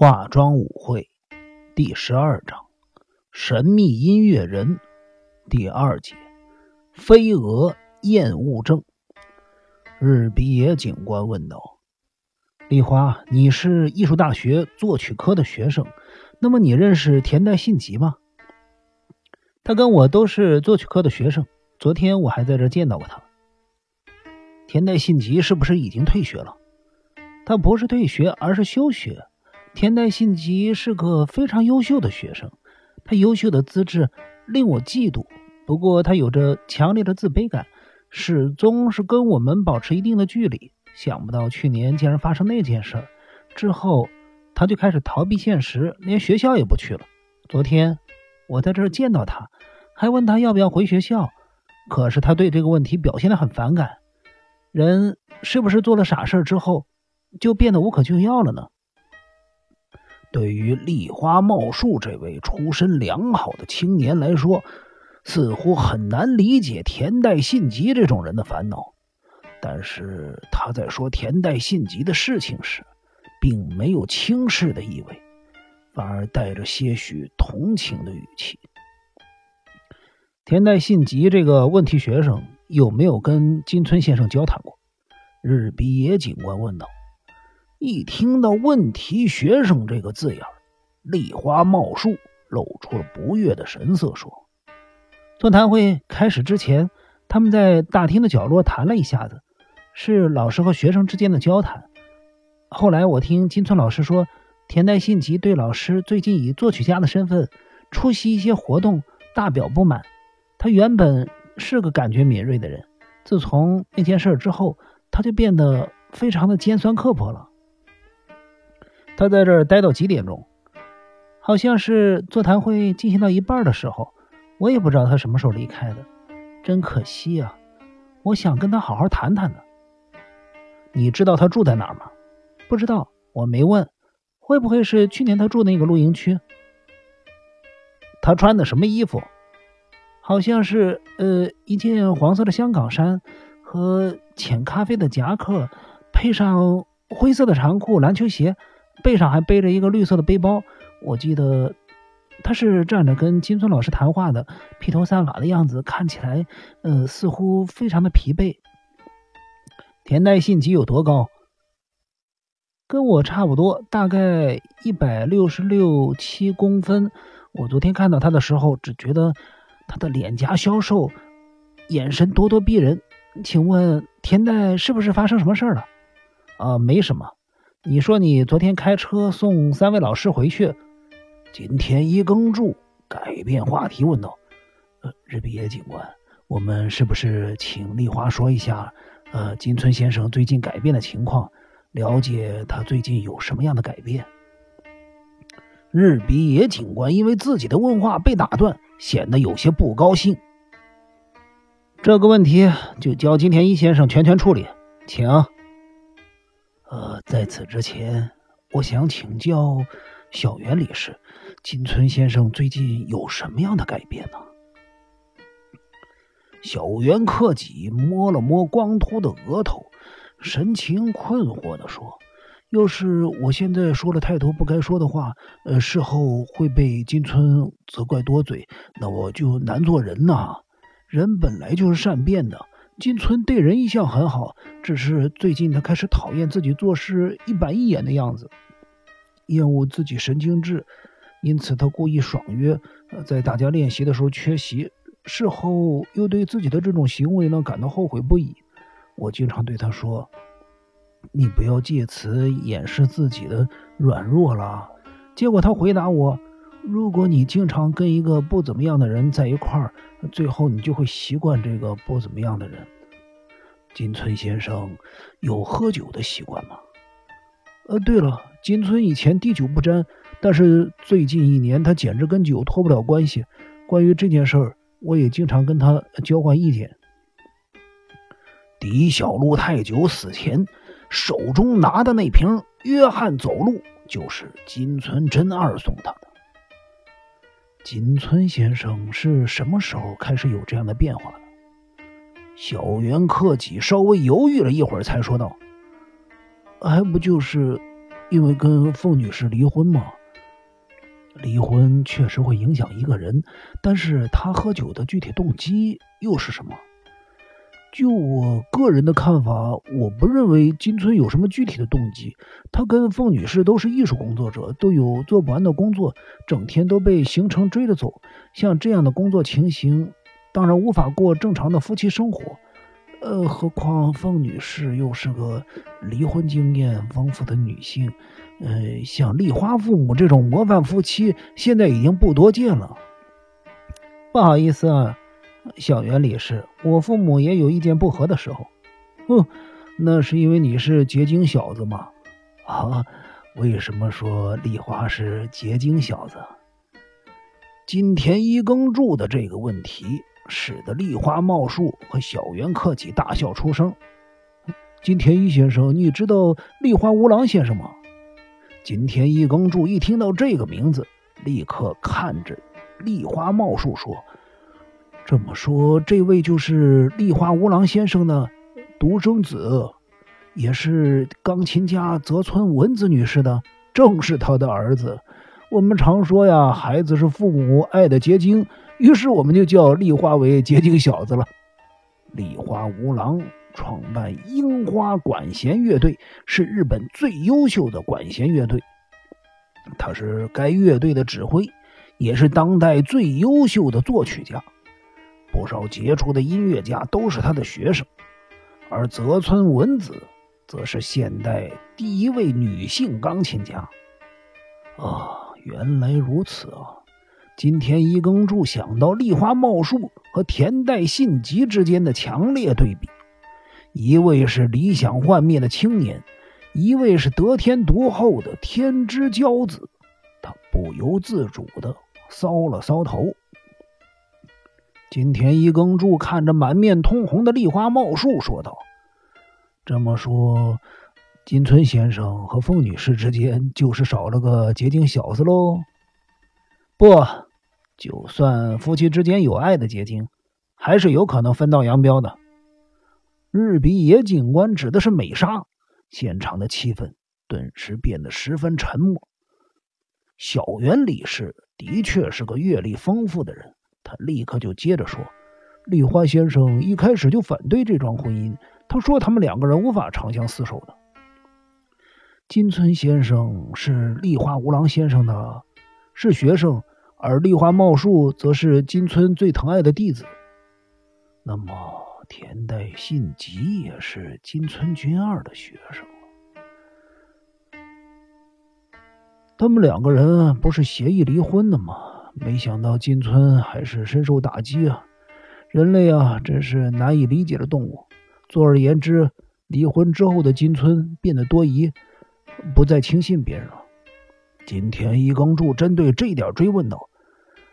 化妆舞会第十二章：神秘音乐人第二节：飞蛾厌恶症。日比野警官问道：“丽花，你是艺术大学作曲科的学生，那么你认识田代信吉吗？”他跟我都是作曲科的学生，昨天我还在这见到过他。田代信吉是不是已经退学了？他不是退学，而是休学。田代信吉是个非常优秀的学生，他优秀的资质令我嫉妒。不过他有着强烈的自卑感，始终是跟我们保持一定的距离。想不到去年竟然发生那件事，之后他就开始逃避现实，连学校也不去了。昨天我在这儿见到他，还问他要不要回学校，可是他对这个问题表现得很反感。人是不是做了傻事之后就变得无可救药了呢？对于立花茂树这位出身良好的青年来说，似乎很难理解田代信吉这种人的烦恼。但是他在说田代信吉的事情时，并没有轻视的意味，反而带着些许同情的语气。田代信吉这个问题学生有没有跟金村先生交谈过？日比野警官问道。一听到“问题学生”这个字眼，丽花茂树露出了不悦的神色，说：“座谈会开始之前，他们在大厅的角落谈了一下子，是老师和学生之间的交谈。后来我听金村老师说，田代信吉对老师最近以作曲家的身份出席一些活动大表不满。他原本是个感觉敏锐的人，自从那件事之后，他就变得非常的尖酸刻薄了。”他在这儿待到几点钟？好像是座谈会进行到一半的时候，我也不知道他什么时候离开的，真可惜啊！我想跟他好好谈谈呢。你知道他住在哪儿吗？不知道，我没问。会不会是去年他住的那个露营区？他穿的什么衣服？好像是呃一件黄色的香港衫和浅咖啡的夹克，配上灰色的长裤、篮球鞋。背上还背着一个绿色的背包，我记得他是站着跟金村老师谈话的，披头散发的样子，看起来呃似乎非常的疲惫。田代信吉有多高？跟我差不多，大概一百六十六七公分。我昨天看到他的时候，只觉得他的脸颊消瘦，眼神咄咄逼人。请问田代是不是发生什么事了？啊，没什么。你说你昨天开车送三位老师回去，今天一更住，改变话题问道：“呃，日比野警官，我们是不是请丽华说一下，呃，金村先生最近改变的情况，了解他最近有什么样的改变？”日比野警官因为自己的问话被打断，显得有些不高兴。这个问题就交金田一先生全权处理，请。呃，在此之前，我想请教小袁理事，金村先生最近有什么样的改变呢？小袁克己摸了摸光秃的额头，神情困惑的说：“要是我现在说了太多不该说的话，呃，事后会被金村责怪多嘴，那我就难做人呐。人本来就是善变的。”金村对人一向很好，只是最近他开始讨厌自己做事一板一眼的样子，厌恶自己神经质，因此他故意爽约，在大家练习的时候缺席，事后又对自己的这种行为呢感到后悔不已。我经常对他说：“你不要借此掩饰自己的软弱了。”结果他回答我。如果你经常跟一个不怎么样的人在一块儿，最后你就会习惯这个不怎么样的人。金村先生有喝酒的习惯吗？呃，对了，金村以前滴酒不沾，但是最近一年他简直跟酒脱不了关系。关于这件事儿，我也经常跟他交换意见。狄小璐太久死前手中拿的那瓶约翰走路，就是金村真二送他的。锦村先生是什么时候开始有这样的变化的？小原克己稍微犹豫了一会儿，才说道：“还不就是因为跟凤女士离婚吗。离婚确实会影响一个人，但是他喝酒的具体动机又是什么？就我个人的看法，我不认为金村有什么具体的动机。他跟凤女士都是艺术工作者，都有做不完的工作，整天都被行程追着走。像这样的工作情形，当然无法过正常的夫妻生活。呃，何况凤女士又是个离婚经验丰富的女性，呃，像丽花父母这种模范夫妻，现在已经不多见了。不好意思啊。小袁理事，我父母也有意见不合的时候。哼，那是因为你是结晶小子吗？啊，为什么说丽华是结晶小子？金田一耕助的这个问题，使得丽花茂树和小袁克己大笑出声。金田一先生，你知道丽花无郎先生吗？金田一耕助一听到这个名字，立刻看着丽花茂树说。这么说，这位就是立花无郎先生的独生子，也是钢琴家泽村文子女士的，正是他的儿子。我们常说呀，孩子是父母爱的结晶，于是我们就叫立花为结晶小子了。立花无郎创办樱花管弦乐队，是日本最优秀的管弦乐队，他是该乐队的指挥，也是当代最优秀的作曲家。不少杰出的音乐家都是他的学生，而泽村文子则是现代第一位女性钢琴家。啊，原来如此啊！今天一耕助想到立花茂树和田代信吉之间的强烈对比，一位是理想幻灭的青年，一位是得天独厚的天之骄子，他不由自主地搔了搔头。金田一耕助看着满面通红的丽花茂树，说道：“这么说，金村先生和凤女士之间就是少了个结晶小子喽？不，就算夫妻之间有爱的结晶，还是有可能分道扬镳的。”日比野警官指的是美沙，现场的气氛顿时变得十分沉默。小原理事的确是个阅历丰富的人。他立刻就接着说：“丽花先生一开始就反对这桩婚姻，他说他们两个人无法长相厮守的。金村先生是丽花无郎先生的，是学生，而丽花茂树则是金村最疼爱的弟子。那么田代信吉也是金村君二的学生他们两个人不是协议离婚的吗？”没想到金村还是深受打击啊！人类啊，真是难以理解的动物。总而言之，离婚之后的金村变得多疑，不再轻信别人了。金田一耕助针对这点追问道：“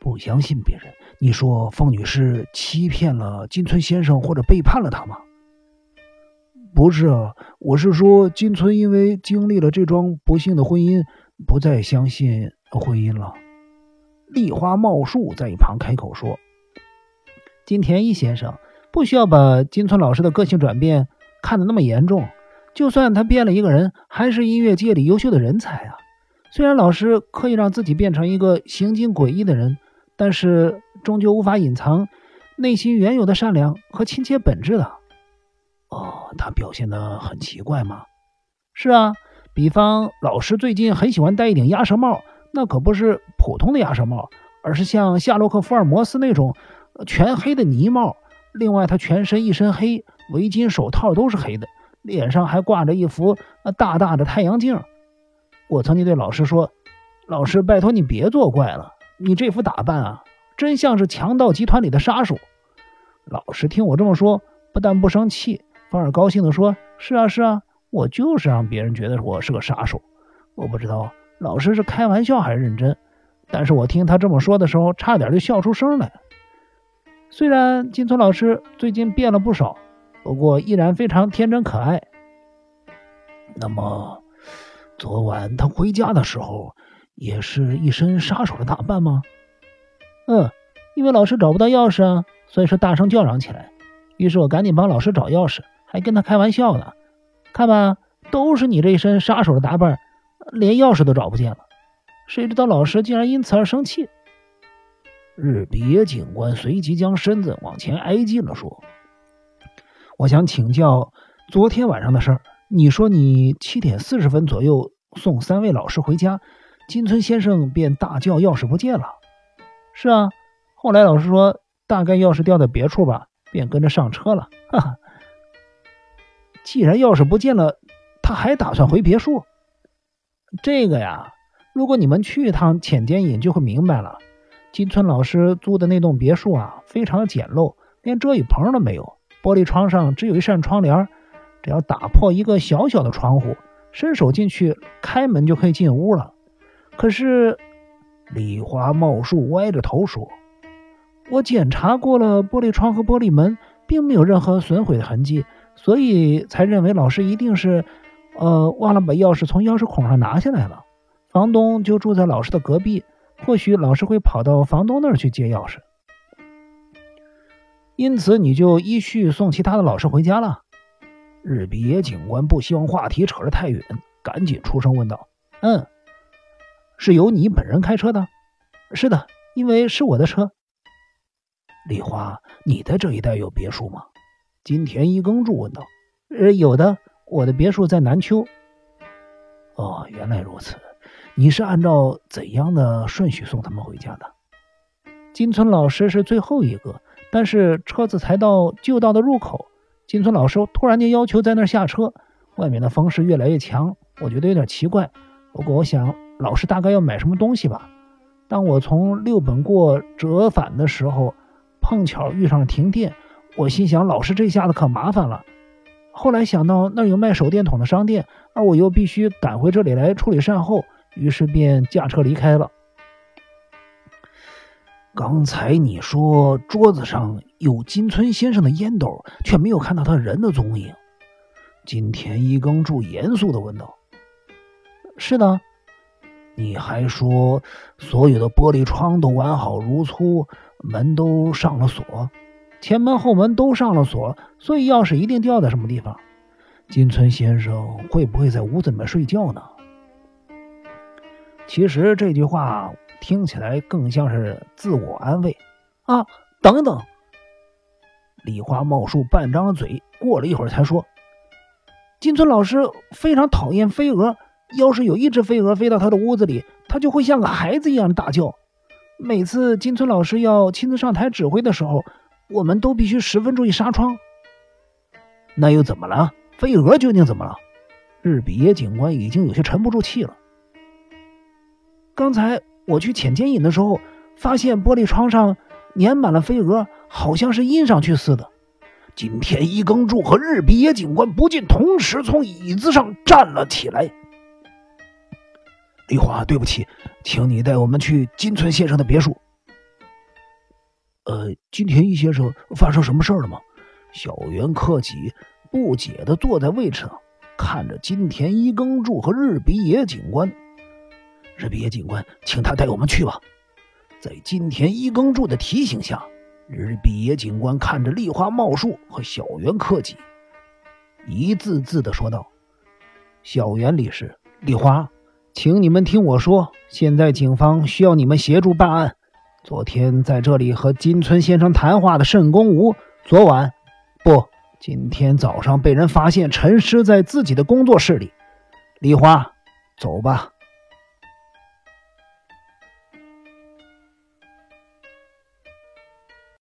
不相信别人？你说凤女士欺骗了金村先生，或者背叛了他吗？”“不是啊，我是说金村因为经历了这桩不幸的婚姻，不再相信婚姻了。”立花茂树在一旁开口说：“金田一先生不需要把金村老师的个性转变看得那么严重。就算他变了一个人，还是音乐界里优秀的人才啊。虽然老师刻意让自己变成一个行径诡异的人，但是终究无法隐藏内心原有的善良和亲切本质的。哦，他表现得很奇怪吗？是啊，比方老师最近很喜欢戴一顶鸭舌帽。”那可不是普通的鸭舌帽，而是像夏洛克·福尔摩斯那种全黑的呢帽。另外，他全身一身黑，围巾、手套都是黑的，脸上还挂着一副大大的太阳镜。我曾经对老师说：“老师，拜托你别作怪了，你这副打扮啊，真像是强盗集团里的杀手。”老师听我这么说，不但不生气，反而高兴地说：“是啊，是啊，我就是让别人觉得我是个杀手。”我不知道。老师是开玩笑还是认真？但是我听他这么说的时候，差点就笑出声来。虽然金村老师最近变了不少，不过依然非常天真可爱。那么，昨晚他回家的时候，也是一身杀手的打扮吗？嗯，因为老师找不到钥匙啊，所以说大声叫嚷起来。于是我赶紧帮老师找钥匙，还跟他开玩笑呢。看吧，都是你这一身杀手的打扮。连钥匙都找不见了。谁知道老师竟然因此而生气。日比野警官随即将身子往前挨近了，说：“我想请教昨天晚上的事儿。你说你七点四十分左右送三位老师回家，金村先生便大叫钥匙不见了。是啊，后来老师说大概钥匙掉在别处吧，便跟着上车了。哈哈。既然钥匙不见了，他还打算回别墅？这个呀。”如果你们去一趟浅间隐，就会明白了。金村老师租的那栋别墅啊，非常简陋，连遮雨棚都没有，玻璃窗上只有一扇窗帘。只要打破一个小小的窗户，伸手进去开门就可以进屋了。可是，李华茂树歪着头说：“我检查过了玻璃窗和玻璃门，并没有任何损毁的痕迹，所以才认为老师一定是，呃，忘了把钥匙从钥匙孔上拿下来了。”房东就住在老师的隔壁，或许老师会跑到房东那儿去借钥匙，因此你就依序送其他的老师回家了。日比野警官不希望话题扯得太远，赶紧出声问道：“嗯，是由你本人开车的？是的，因为是我的车。”丽花，你在这一带有别墅吗？金田一耕助问道。“呃，有的，我的别墅在南丘。”哦，原来如此。你是按照怎样的顺序送他们回家的？金村老师是最后一个，但是车子才到旧道的入口，金村老师突然间要求在那儿下车。外面的风势越来越强，我觉得有点奇怪。不过我想，老师大概要买什么东西吧。当我从六本过折返的时候，碰巧遇上了停电，我心想，老师这下子可麻烦了。后来想到那儿有卖手电筒的商店，而我又必须赶回这里来处理善后。于是便驾车离开了。刚才你说桌子上有金村先生的烟斗，却没有看到他人的踪影。金田一耕助严肃的问道：“是的，你还说所有的玻璃窗都完好如初，门都上了锁，前门后门都上了锁，所以钥匙一定掉在什么地方？金村先生会不会在屋子里面睡觉呢？”其实这句话听起来更像是自我安慰啊！等等，李花茂树半张嘴，过了一会儿才说：“金村老师非常讨厌飞蛾，要是有一只飞蛾飞到他的屋子里，他就会像个孩子一样大叫。每次金村老师要亲自上台指挥的时候，我们都必须十分注意纱窗。那又怎么了？飞蛾究竟怎么了？”日比野警官已经有些沉不住气了。刚才我去浅间隐的时候，发现玻璃窗上粘满了飞蛾，好像是印上去似的。金田一耕助和日比野警官不禁同时从椅子上站了起来。丽华，对不起，请你带我们去金村先生的别墅。呃，金田一先生发生什么事了吗？小原克己不解的坐在位置上，看着金田一耕助和日比野警官。日比野警官，请他带我们去吧。在金田一耕助的提醒下，日比野警官看着立花茂树和小原克己，一字字的说道：“小原理事，立花，请你们听我说。现在警方需要你们协助办案。昨天在这里和金村先生谈话的慎公吾，昨晚不，今天早上被人发现沉尸在自己的工作室里。梨花，走吧。”